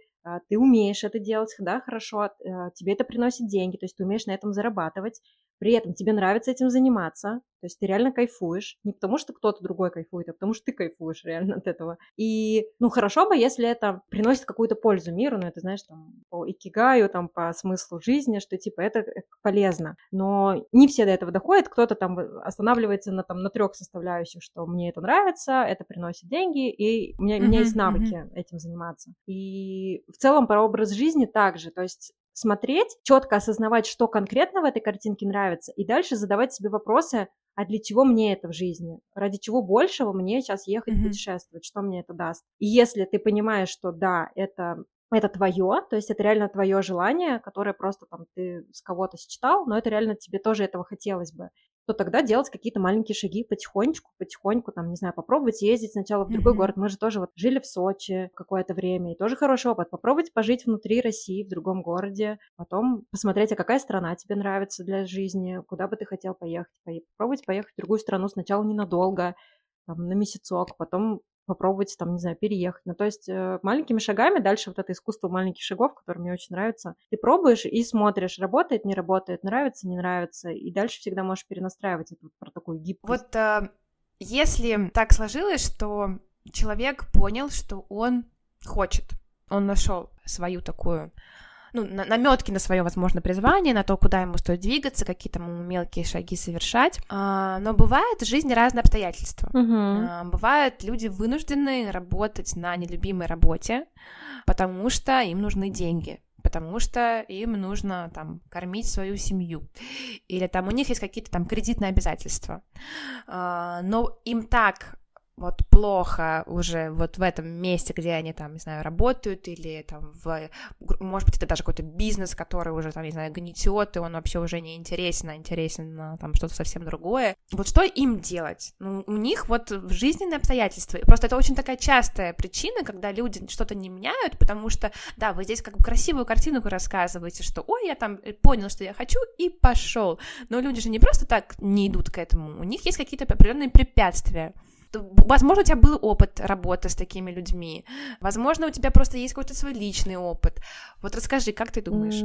ты умеешь это делать, да, хорошо, тебе это приносит деньги, то есть ты умеешь на этом зарабатывать, при этом тебе нравится этим заниматься, то есть ты реально кайфуешь, не потому что кто-то другой кайфует, а потому что ты кайфуешь реально от этого. И, ну, хорошо бы, если это приносит какую-то пользу миру, ну, это, знаешь, там, по икигаю, там, по смыслу жизни, что, типа, это э, полезно. Но не все до этого доходят, кто-то там останавливается на, там, на трех составляющих, что мне это нравится, это приносит деньги, и у меня, uh-huh, у меня есть навыки uh-huh. этим заниматься. И в целом про образ жизни также, то есть смотреть, четко осознавать, что конкретно в этой картинке нравится, и дальше задавать себе вопросы, а для чего мне это в жизни? Ради чего большего мне сейчас ехать mm-hmm. путешествовать? Что мне это даст? И если ты понимаешь, что да, это это твое, то есть это реально твое желание, которое просто там ты с кого-то считал, но это реально тебе тоже этого хотелось бы то тогда делать какие-то маленькие шаги потихонечку, потихоньку, там, не знаю, попробовать ездить сначала в другой mm-hmm. город. Мы же тоже вот жили в Сочи какое-то время, и тоже хороший опыт. Попробовать пожить внутри России, в другом городе, потом посмотреть, а какая страна тебе нравится для жизни, куда бы ты хотел поехать. Попробовать поехать в другую страну сначала ненадолго, там, на месяцок, потом попробовать, там, не знаю, переехать. Ну, то есть э, маленькими шагами дальше вот это искусство маленьких шагов, которое мне очень нравится. Ты пробуешь и смотришь, работает, не работает, нравится, не нравится, и дальше всегда можешь перенастраивать это вот про такую гибкость. Вот э, если так сложилось, что человек понял, что он хочет, он нашел свою такую ну, наметки на свое, возможно, призвание, на то, куда ему стоит двигаться, какие там мелкие шаги совершать. А, но бывает в жизни разные обстоятельства. Uh-huh. А, бывают люди вынуждены работать на нелюбимой работе, потому что им нужны деньги потому что им нужно там кормить свою семью, или там у них есть какие-то там кредитные обязательства, а, но им так вот плохо уже вот в этом месте, где они там, не знаю, работают, или там в, может быть, это даже какой-то бизнес, который уже там, не знаю, гнетет, и он вообще уже не интересен, а интересен там что-то совсем другое. Вот что им делать? Ну, у них вот жизненные обстоятельства. И просто это очень такая частая причина, когда люди что-то не меняют, потому что, да, вы здесь как бы красивую картинку рассказываете, что, ой, я там понял, что я хочу, и пошел. Но люди же не просто так не идут к этому, у них есть какие-то определенные препятствия. Возможно, у тебя был опыт работы с такими людьми. Возможно, у тебя просто есть какой-то свой личный опыт. Вот расскажи, как ты думаешь?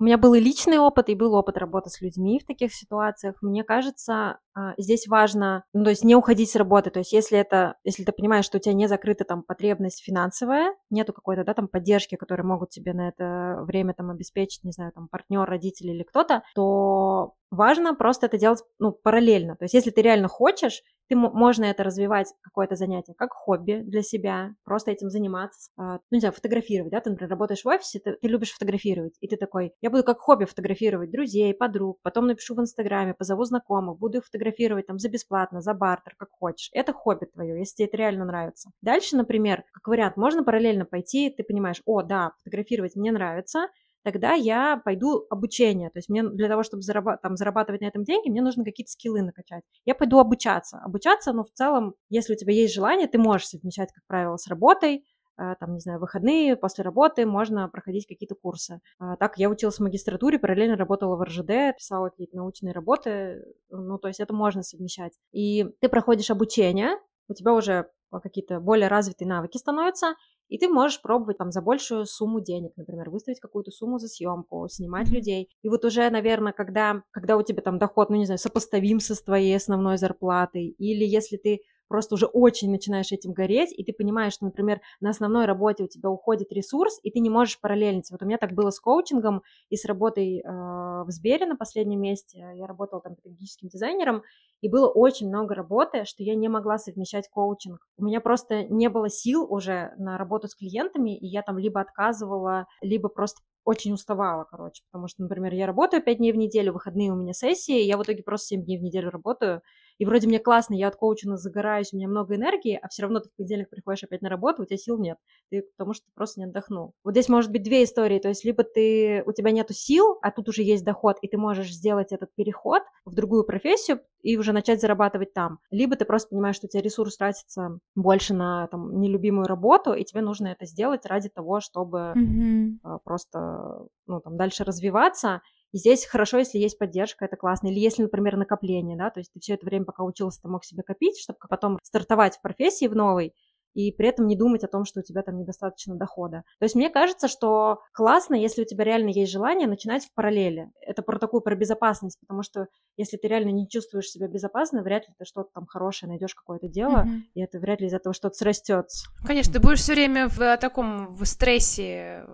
У меня был и личный опыт, и был опыт работы с людьми в таких ситуациях. Мне кажется, а, здесь важно, ну, то есть не уходить с работы. То есть если это, если ты понимаешь, что у тебя не закрыта там потребность финансовая, нету какой-то, да, там поддержки, которые могут тебе на это время там обеспечить, не знаю, там партнер, родители или кто-то, то важно просто это делать, ну, параллельно. То есть если ты реально хочешь, ты можно это развивать, какое-то занятие, как хобби для себя, просто этим заниматься, а, ну, не знаю, фотографировать, да, ты, например, работаешь в офисе, ты, ты любишь фотографировать, и ты такой, я буду как хобби фотографировать друзей, подруг, потом напишу в Инстаграме, позову знакомых, буду их фотографировать там за бесплатно, за бартер, как хочешь. Это хобби твое, если тебе это реально нравится. Дальше, например, как вариант, можно параллельно пойти, ты понимаешь, о, да, фотографировать мне нравится, тогда я пойду обучение. То есть мне для того, чтобы зарабатывать, там, зарабатывать на этом деньги, мне нужно какие-то скиллы накачать. Я пойду обучаться. Обучаться, но ну, в целом, если у тебя есть желание, ты можешь совмещать, как правило, с работой, а, там, не знаю, выходные, после работы можно проходить какие-то курсы. А, так, я училась в магистратуре, параллельно работала в РЖД, писала какие-то научные работы, ну, то есть это можно совмещать. И ты проходишь обучение, у тебя уже какие-то более развитые навыки становятся, и ты можешь пробовать там за большую сумму денег, например, выставить какую-то сумму за съемку, снимать людей. И вот уже, наверное, когда, когда у тебя там доход, ну не знаю, сопоставим со твоей основной зарплатой, или если ты просто уже очень начинаешь этим гореть, и ты понимаешь, что, например, на основной работе у тебя уходит ресурс, и ты не можешь параллельнить. Вот у меня так было с коучингом и с работой э, в Сбере на последнем месте. Я работала там педагогическим дизайнером, и было очень много работы, что я не могла совмещать коучинг. У меня просто не было сил уже на работу с клиентами, и я там либо отказывала, либо просто очень уставала, короче, потому что, например, я работаю 5 дней в неделю, выходные у меня сессии, я в итоге просто 7 дней в неделю работаю, и вроде мне классно, я от коучинга загораюсь, у меня много энергии, а все равно ты в понедельник приходишь опять на работу, у тебя сил нет, ты, потому что ты просто не отдохнул. Вот здесь может быть две истории, то есть либо ты, у тебя нету сил, а тут уже есть доход, и ты можешь сделать этот переход в другую профессию и уже начать зарабатывать там. Либо ты просто понимаешь, что у тебя ресурс тратится больше на там, нелюбимую работу, и тебе нужно это сделать ради того, чтобы mm-hmm. просто ну, там, дальше развиваться. И здесь хорошо, если есть поддержка, это классно. Или если, например, накопление, да, то есть ты все это время, пока учился, ты мог себе копить, чтобы потом стартовать в профессии в новой, и при этом не думать о том, что у тебя там недостаточно дохода. То есть мне кажется, что классно, если у тебя реально есть желание начинать в параллели. Это про такую, про безопасность, потому что если ты реально не чувствуешь себя безопасно, вряд ли ты что-то там хорошее найдешь какое-то дело, mm-hmm. и это вряд ли из этого что-то срастется. Конечно, ты будешь все время в э, таком в стрессе,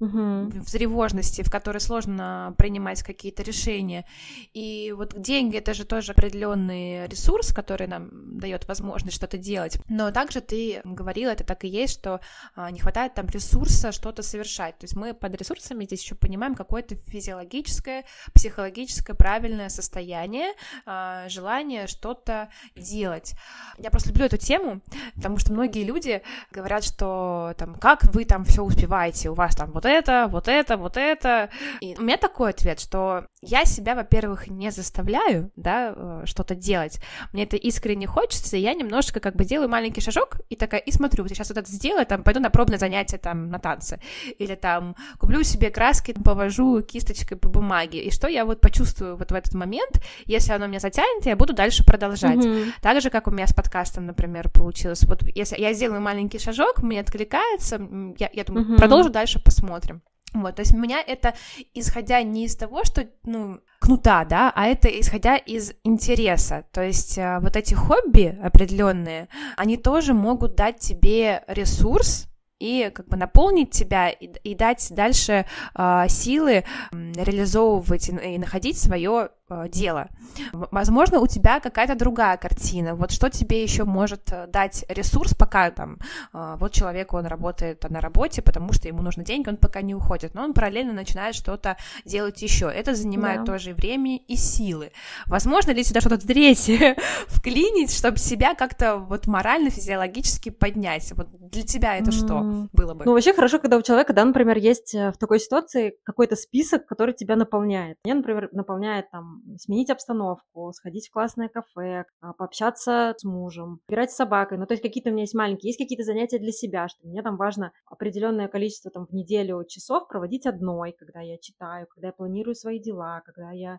mm-hmm. в тревожности, в которой сложно принимать какие-то решения. И вот деньги это же тоже определенный ресурс, который нам дает возможность что-то делать. Но также ты говорила, это так и есть, что а, не хватает там ресурса что-то совершать. То есть мы под ресурсами здесь еще понимаем какое-то физиологическое, психологическое правильное состояние, а, желание что-то делать. Я просто люблю эту тему, потому что многие люди говорят, что там, как вы там все успеваете, у вас там вот это, вот это, вот это. И у меня такой ответ, что я себя, во-первых, не заставляю, да, э, что-то делать. Мне это искренне хочется, и я немножко как бы делаю маленький шажок и такая, и смотрю, вот я сейчас вот это сделаю, там, пойду на пробное занятие там на танцы, или там куплю себе краски, повожу кисточкой по бумаге, и что я вот почувствую вот в этот момент, если оно меня затянет, я буду дальше продолжать. Mm-hmm. Так же, как у меня с подкастом, например, получилось. Вот если я сделаю маленький шажок, мне откликается, я, я думаю, mm-hmm. продолжу дальше, посмотрим. Вот, то есть у меня это исходя не из того, что, ну, кнута, да, а это исходя из интереса. То есть э, вот эти хобби определенные, они тоже могут дать тебе ресурс, и как бы наполнить тебя и, и дать дальше э, силы реализовывать и, и находить свое дело. Возможно, у тебя какая-то другая картина. Вот что тебе еще может э, дать ресурс, пока там э, вот человек, он работает на работе, потому что ему нужны деньги, он пока не уходит, но он параллельно начинает что-то делать еще. Это занимает да. тоже времени и силы. Возможно ли сюда что-то третье вклинить, чтобы себя как-то вот морально, физиологически поднять? Вот для тебя это что было бы? Ну, вообще хорошо, когда у человека, да, например, есть в такой ситуации какой-то список, который тебя наполняет. Меня, например, наполняет там сменить обстановку, сходить в классное кафе, а, пообщаться с мужем, играть с собакой. Ну, то есть какие-то у меня есть маленькие, есть какие-то занятия для себя, что мне там важно определенное количество там в неделю часов проводить одной, когда я читаю, когда я планирую свои дела, когда я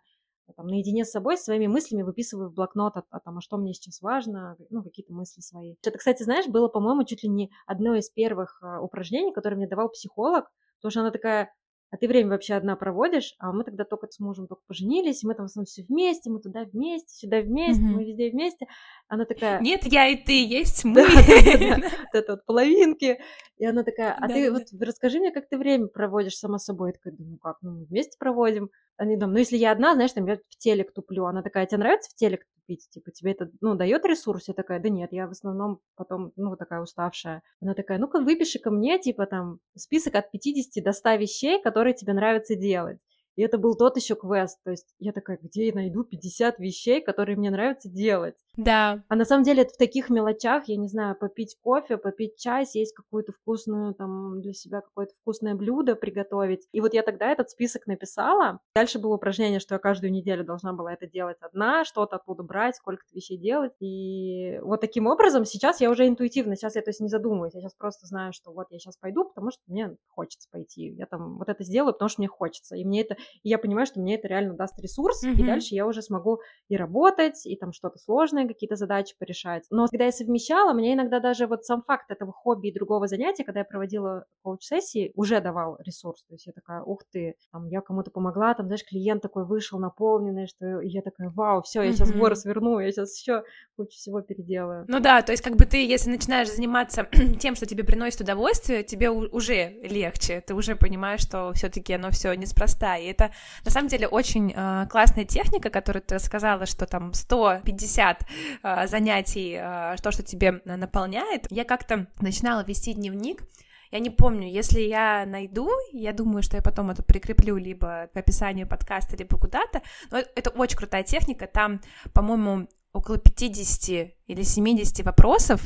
там, наедине с собой, своими мыслями выписываю в блокнот, а, а, там, а что мне сейчас важно, ну, какие-то мысли свои. Это, кстати, знаешь, было, по-моему, чуть ли не одно из первых а, упражнений, которое мне давал психолог, потому что она такая, а ты время вообще одна проводишь, а мы тогда только с мужем только поженились, мы там в основном все вместе, мы туда вместе, сюда вместе, mm-hmm. мы везде вместе. Она такая... Нет, я и ты, есть мы. Вот это вот половинки. И она такая, а ты вот расскажи мне, как ты время проводишь сама собой. Я такая, ну как, ну мы вместе проводим. Они думают, ну если я одна, знаешь, там я в телек туплю. Она такая, тебе нравится в телек тупить? Типа тебе это, ну, дает ресурс? Я такая, да нет, я в основном потом, ну, такая уставшая. Она такая, ну-ка выпиши ко мне, типа там, список от 50 до 100 вещей, которые тебе нравится делать. И это был тот еще квест. То есть я такая, где я найду 50 вещей, которые мне нравится делать? Да. А на самом деле это в таких мелочах, я не знаю, попить кофе, попить чай, съесть какую-то вкусную там для себя какое-то вкусное блюдо приготовить. И вот я тогда этот список написала. Дальше было упражнение, что я каждую неделю должна была это делать одна, что-то оттуда брать, сколько-то вещей делать. И вот таким образом сейчас я уже интуитивно, сейчас я то есть не задумываюсь, я сейчас просто знаю, что вот я сейчас пойду, потому что мне хочется пойти. Я там вот это сделаю, потому что мне хочется. И мне это, и я понимаю, что мне это реально даст ресурс, mm-hmm. и дальше я уже смогу и работать, и там что-то сложное, какие-то задачи порешать. Но когда я совмещала, мне иногда даже вот сам факт этого хобби и другого занятия, когда я проводила коуч-сессии, уже давал ресурс. То есть я такая, ух ты, там, я кому-то помогла, там, знаешь, клиент такой вышел наполненный, что я такая, вау, все, я сейчас горы сверну, я сейчас еще кучу всего переделаю. Ну да, то есть как бы ты, если начинаешь заниматься тем, что тебе приносит удовольствие, тебе уже легче, ты уже понимаешь, что все-таки оно все неспроста. И это на самом деле очень э, классная техника, которую ты сказала, что там 150 э, занятий, э, то, что тебе наполняет. Я как-то начинала вести дневник, я не помню, если я найду, я думаю, что я потом это прикреплю либо к описанию подкаста, либо куда-то. Но это очень крутая техника. Там, по-моему, около 50 или 70 вопросов,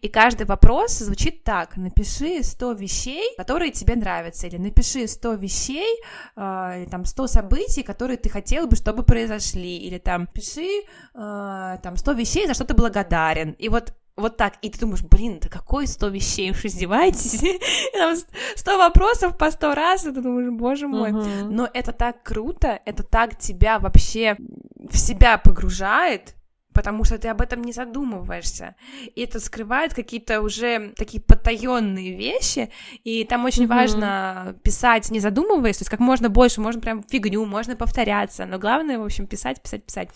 и каждый вопрос звучит так. Напиши 100 вещей, которые тебе нравятся, или напиши 100 вещей, э, там 100 событий, которые ты хотел бы, чтобы произошли, или там пиши э, там 100 вещей, за что ты благодарен. И вот вот так, и ты думаешь, блин, да какой 100 вещей, уж издеваетесь? 100 вопросов по 100 раз, и ты думаешь, боже мой. Но это так круто, это так тебя вообще в себя погружает, потому что ты об этом не задумываешься. И это скрывает какие-то уже такие потаенные вещи, и там очень mm-hmm. важно писать, не задумываясь, то есть как можно больше, можно прям фигню, можно повторяться, но главное, в общем, писать, писать, писать.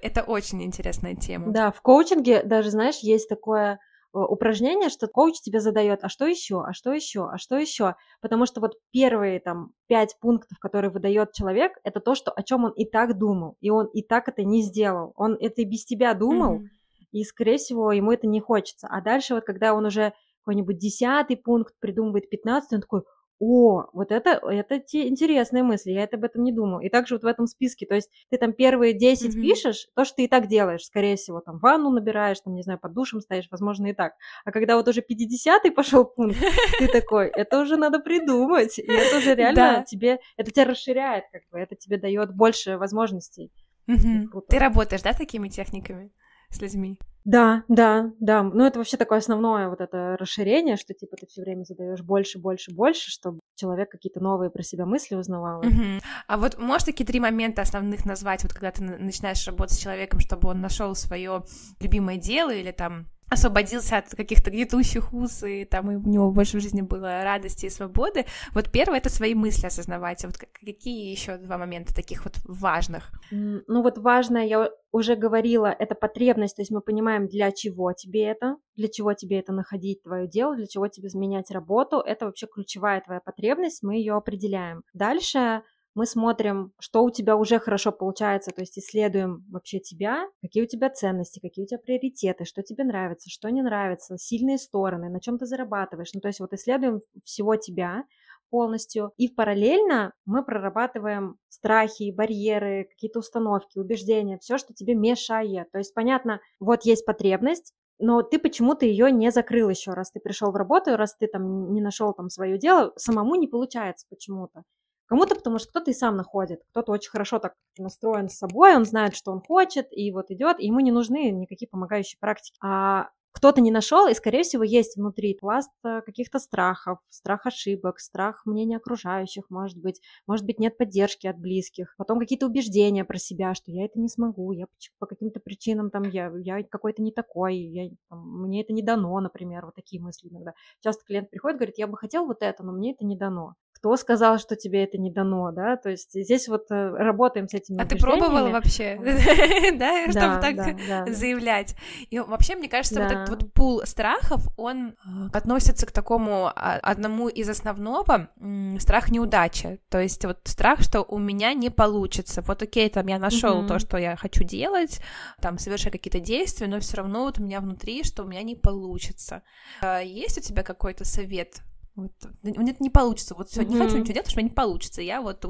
Это очень интересная тема. Да, в коучинге даже, знаешь, есть такое упражнение, что коуч тебе задает, а что еще, а что еще, а что еще, потому что вот первые там пять пунктов, которые выдает человек, это то, что о чем он и так думал, и он и так это не сделал, он это и без тебя думал, mm-hmm. и скорее всего ему это не хочется, а дальше вот когда он уже какой-нибудь десятый пункт придумывает, пятнадцатый, он такой, о, вот это, это те интересные мысли, я это об этом не думал. И также вот в этом списке, то есть ты там первые 10 mm-hmm. пишешь, то, что ты и так делаешь, скорее всего, там ванну набираешь, там, не знаю, под душем стоишь, возможно, и так. А когда вот уже 50-й пошел пункт, ты такой, это уже надо придумать, и это уже реально тебе, это тебя расширяет, как бы, это тебе дает больше возможностей. Ты работаешь, да, такими техниками с людьми? Да, да, да. Ну, это вообще такое основное вот это расширение, что типа ты все время задаешь больше, больше, больше, чтобы человек какие-то новые про себя мысли узнавал. Uh-huh. А вот можешь такие три момента основных назвать, вот когда ты начинаешь работать с человеком, чтобы он нашел свое любимое дело или там освободился от каких-то гнетущих уз, и там и у него больше в жизни было радости и свободы. Вот первое — это свои мысли осознавать. А вот какие еще два момента таких вот важных? Ну вот важное, я уже говорила, это потребность, то есть мы понимаем, для чего тебе это, для чего тебе это находить, твое дело, для чего тебе изменять работу, это вообще ключевая твоя потребность, мы ее определяем. Дальше мы смотрим, что у тебя уже хорошо получается, то есть исследуем вообще тебя, какие у тебя ценности, какие у тебя приоритеты, что тебе нравится, что не нравится, сильные стороны, на чем ты зарабатываешь. Ну, то есть вот исследуем всего тебя, полностью. И параллельно мы прорабатываем страхи, барьеры, какие-то установки, убеждения, все, что тебе мешает. То есть, понятно, вот есть потребность, но ты почему-то ее не закрыл еще, раз ты пришел в работу, раз ты там не нашел там свое дело, самому не получается почему-то. Кому-то, потому что кто-то и сам находит, кто-то очень хорошо так настроен с собой, он знает, что он хочет, и вот идет, и ему не нужны никакие помогающие практики. А кто-то не нашел, и, скорее всего, есть внутри пласт э, каких-то страхов, страх ошибок, страх мнения окружающих, может быть, может быть, нет поддержки от близких, потом какие-то убеждения про себя, что я это не смогу, я по каким-то причинам там, я, я какой-то не такой, я, там, мне это не дано, например, вот такие мысли иногда. Часто клиент приходит, говорит, я бы хотел вот это, но мне это не дано кто сказал, что тебе это не дано, да, то есть здесь вот э, работаем с этими А ты пробовала вообще, да, чтобы так заявлять? И вообще, мне кажется, вот этот вот пул страхов, он э, относится к такому а, одному из основного, страх неудачи, то есть вот страх, что у меня не получится, вот окей, там я нашел то, что я хочу делать, там совершать какие-то действия, но все равно вот у меня внутри, что у меня не получится. А есть у тебя какой-то совет вот. У меня это не получится. Вот сегодня mm-hmm. не хочу ничего делать, потому что у меня не получится. Я вот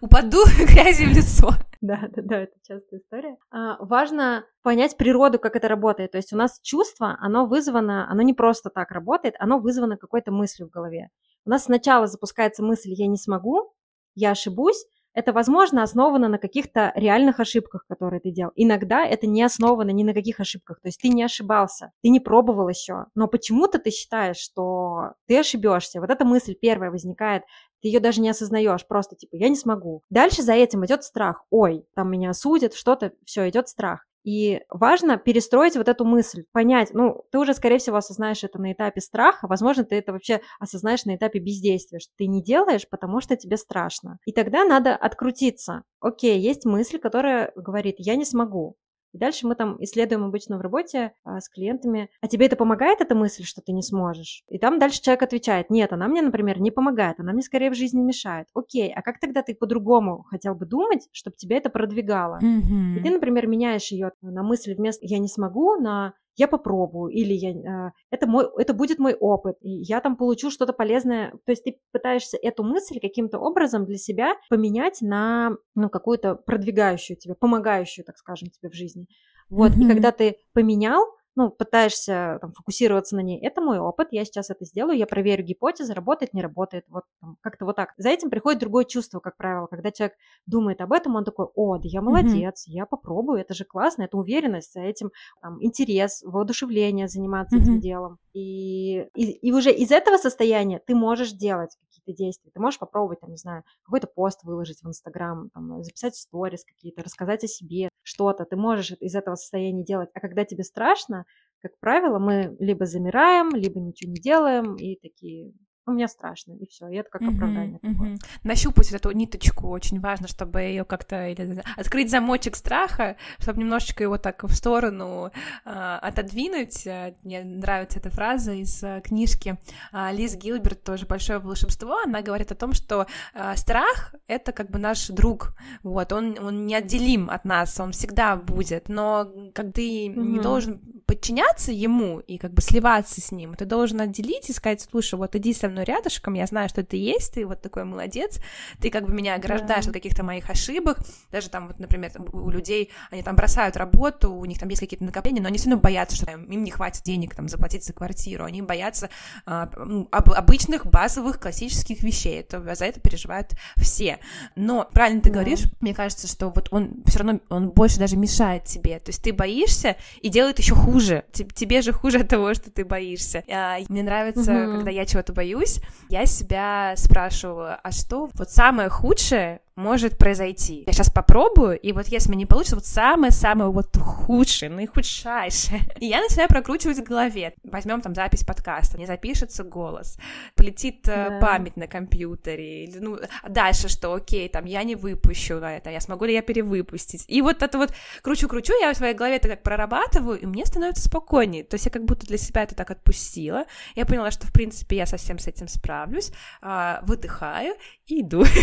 упаду грязью в лицо. Да, да, да, это частая история. А, важно понять природу, как это работает. То есть у нас чувство, оно вызвано, оно не просто так работает, оно вызвано какой-то мыслью в голове. У нас сначала запускается мысль «я не смогу», «я ошибусь», это, возможно, основано на каких-то реальных ошибках, которые ты делал. Иногда это не основано ни на каких ошибках. То есть ты не ошибался, ты не пробовал еще. Но почему-то ты считаешь, что ты ошибешься. Вот эта мысль первая возникает, ты ее даже не осознаешь, просто типа я не смогу. Дальше за этим идет страх. Ой, там меня осудят, что-то, все, идет страх. И важно перестроить вот эту мысль, понять, ну, ты уже, скорее всего, осознаешь это на этапе страха, возможно, ты это вообще осознаешь на этапе бездействия, что ты не делаешь, потому что тебе страшно. И тогда надо открутиться. Окей, есть мысль, которая говорит, я не смогу. И дальше мы там исследуем обычно в работе а, с клиентами, а тебе это помогает, эта мысль, что ты не сможешь? И там дальше человек отвечает, нет, она мне, например, не помогает, она мне скорее в жизни мешает. Окей, а как тогда ты по-другому хотел бы думать, чтобы тебя это продвигало? Mm-hmm. И ты, например, меняешь ее на мысль вместо «я не смогу» на я попробую, или я, а, это, мой, это будет мой опыт, и я там получу что-то полезное. То есть ты пытаешься эту мысль каким-то образом для себя поменять на ну, какую-то продвигающую тебе, помогающую, так скажем, тебе в жизни. Вот, mm-hmm. и когда ты поменял, ну, пытаешься там, фокусироваться на ней. Это мой опыт, я сейчас это сделаю, я проверю гипотезы, работает, не работает, вот как-то вот так. За этим приходит другое чувство, как правило, когда человек думает об этом, он такой, о, да я молодец, mm-hmm. я попробую, это же классно, это уверенность, за этим там, интерес, воодушевление заниматься mm-hmm. этим делом. И, и, и уже из этого состояния ты можешь делать какие-то действия. Ты можешь попробовать, там, не знаю, какой-то пост выложить в Инстаграм, там, записать сторис какие-то, рассказать о себе, что-то. Ты можешь из этого состояния делать. А когда тебе страшно, как правило, мы либо замираем, либо ничего не делаем и такие, ну, мне страшно, и все, и это как оправдание. Uh-huh, uh-huh. Нащупать эту ниточку очень важно, чтобы ее как-то или, открыть замочек страха, чтобы немножечко его так в сторону э, отодвинуть. Мне нравится эта фраза из э, книжки э, Лиз Гилберт, тоже «Большое волшебство». Она говорит о том, что э, страх — это как бы наш друг, вот, он, он неотделим от нас, он всегда будет, но как ты uh-huh. не должен подчиняться ему и как бы сливаться с ним, ты должен отделить и сказать, слушай, вот иди со мной рядышком, я знаю, что ты есть, ты вот такой молодец, ты как бы меня ограждаешь да. от каких-то моих ошибок, даже там вот, например, у людей, они там бросают работу, у них там есть какие-то накопления, но они все равно боятся, что там, им не хватит денег там заплатить за квартиру, они боятся а, об, обычных базовых классических вещей, это, за это переживают все. Но правильно ты да. говоришь, мне кажется, что вот он все равно, он больше даже мешает тебе, то есть ты боишься и делает еще хуже, тебе же хуже от того, что ты боишься. А, мне нравится, угу. когда я чего-то боюсь, учусь, я себя спрашиваю, а что вот самое худшее, может произойти. Я сейчас попробую, и вот если мне не получится, вот самое-самое вот худшее, наихудшайшее. И я начинаю прокручивать в голове. Возьмем там запись подкаста, не запишется голос, полетит э, да. память на компьютере, или, ну, дальше что, окей, там, я не выпущу это, я смогу ли я перевыпустить. И вот это вот кручу-кручу, я в своей голове это как прорабатываю, и мне становится спокойнее. То есть я как будто для себя это так отпустила. Я поняла, что, в принципе, я совсем с этим справлюсь, а, выдыхаю и иду.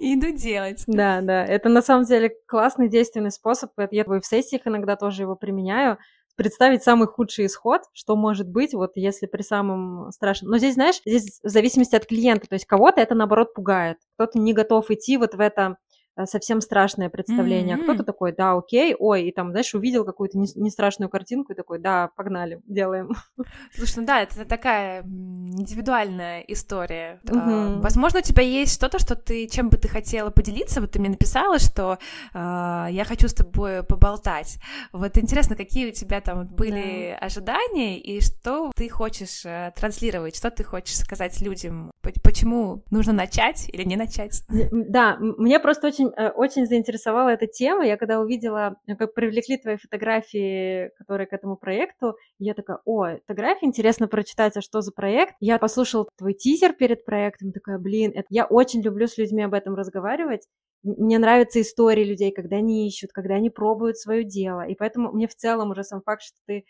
и иду делать. Да, да, это на самом деле классный действенный способ. Я в сессиях иногда тоже его применяю. Представить самый худший исход, что может быть, вот если при самом страшном. Но здесь, знаешь, здесь в зависимости от клиента, то есть кого-то это наоборот пугает, кто-то не готов идти вот в это совсем страшное представление. Mm-hmm. Кто-то такой, да, окей, ой, и там, знаешь, увидел какую-то не, не страшную картинку и такой, да, погнали, делаем. Слушай, ну да, это такая индивидуальная история. Mm-hmm. Возможно, у тебя есть что-то, что ты, чем бы ты хотела поделиться. Вот ты мне написала, что э, я хочу с тобой поболтать. Вот интересно, какие у тебя там были да. ожидания и что ты хочешь э, транслировать, что ты хочешь сказать людям, почему нужно начать или не начать? Да, мне просто очень очень, э, очень заинтересовала эта тема. Я когда увидела, э, как привлекли твои фотографии, которые к этому проекту, я такая, о, фотографии, интересно прочитать, а что за проект. Я послушала твой тизер перед проектом, такая, блин, это... я очень люблю с людьми об этом разговаривать. Мне нравятся истории людей, когда они ищут, когда они пробуют свое дело. И поэтому мне в целом уже сам факт, что ты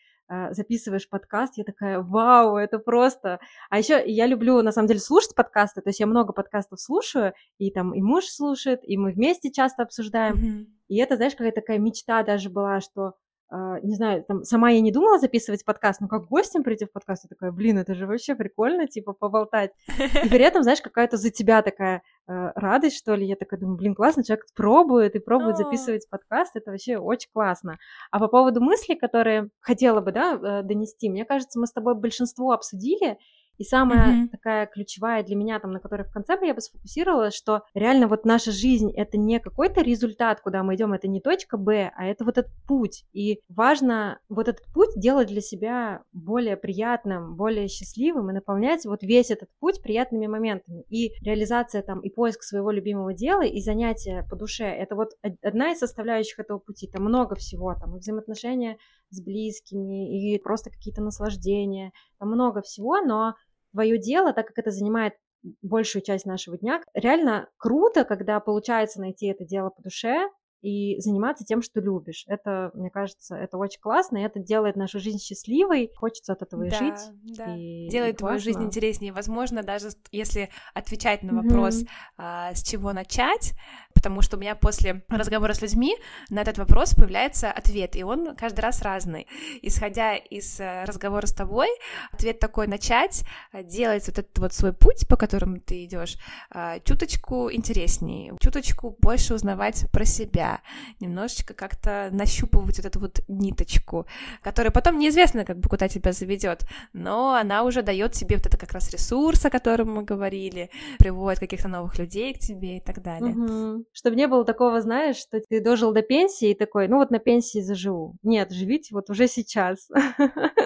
записываешь подкаст, я такая, вау, это просто. А еще я люблю, на самом деле, слушать подкасты, то есть я много подкастов слушаю, и там и муж слушает, и мы вместе часто обсуждаем. Mm-hmm. И это, знаешь, какая-то такая мечта даже была, что не знаю, там, сама я не думала записывать подкаст, но как гостем прийти в подкаст, я такая, блин, это же вообще прикольно, типа, поболтать. И при этом, знаешь, какая-то за тебя такая uh, радость, что ли, я такая думаю, блин, классно, человек пробует и пробует записывать подкаст, это вообще очень классно. А по поводу мыслей, которые хотела бы, да, э, донести, мне кажется, мы с тобой большинство обсудили, и самая mm-hmm. такая ключевая для меня, там, на которой в конце бы я бы сфокусировалась, что реально вот наша жизнь это не какой-то результат, куда мы идем, это не точка Б, а это вот этот путь. И важно вот этот путь делать для себя более приятным, более счастливым и наполнять вот весь этот путь приятными моментами. И реализация там и поиск своего любимого дела, и занятия по душе, это вот одна из составляющих этого пути. Там много всего, там и взаимоотношения с близкими, и просто какие-то наслаждения, там много всего, но твое дело, так как это занимает большую часть нашего дня, реально круто, когда получается найти это дело по душе, и заниматься тем, что любишь. Это, мне кажется, это очень классно, и это делает нашу жизнь счастливой, хочется от этого и да, жить. Да. И, делает и твою жизнь интереснее. Возможно, даже если отвечать на вопрос, mm-hmm. а, с чего начать, потому что у меня после разговора с людьми на этот вопрос появляется ответ, и он каждый раз разный. Исходя из э, разговора с тобой, ответ такой начать э, делать вот этот вот свой путь, по которому ты идешь, а, чуточку интереснее, чуточку больше узнавать про себя, немножечко как-то нащупывать вот эту вот ниточку, которая потом неизвестно, как бы куда тебя заведет, но она уже дает тебе вот это как раз ресурс, о котором мы говорили, приводит каких-то новых людей к тебе и так далее. Угу. Чтобы не было такого, знаешь, что ты дожил до пенсии и такой, ну вот на пенсии заживу. Нет, живите вот уже сейчас.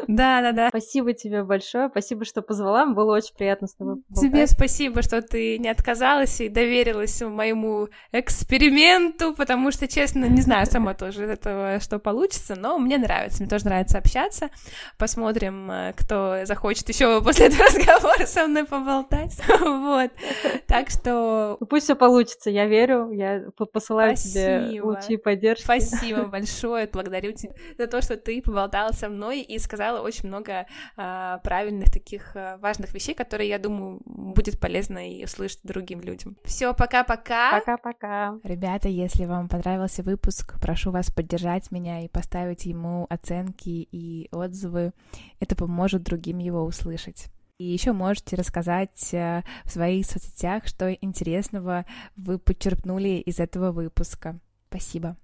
Да, да, да. Спасибо тебе большое, спасибо, что позвала, было очень приятно с тобой поболтать. Тебе спасибо, что ты не отказалась и доверилась моему эксперименту, потому что честно, не знаю сама тоже этого, что получится, но мне нравится, мне тоже нравится общаться. Посмотрим, э, кто захочет еще после этого разговора со мной поболтать. Вот. Так что... Ну, пусть все получится, я верю, я посылаю тебе лучи поддержки. Спасибо большое, благодарю тебя за то, что ты поболтала со мной и сказала очень много а, правильных таких а, важных вещей, которые, я думаю, будет полезно и услышать другим людям. Все, пока-пока. Пока-пока. Ребята, если вам понравился выпуск, прошу вас поддержать меня и поставить ему оценки и отзывы. Это поможет другим его услышать. И еще можете рассказать э, в своих соцсетях, что интересного вы подчерпнули из этого выпуска. Спасибо.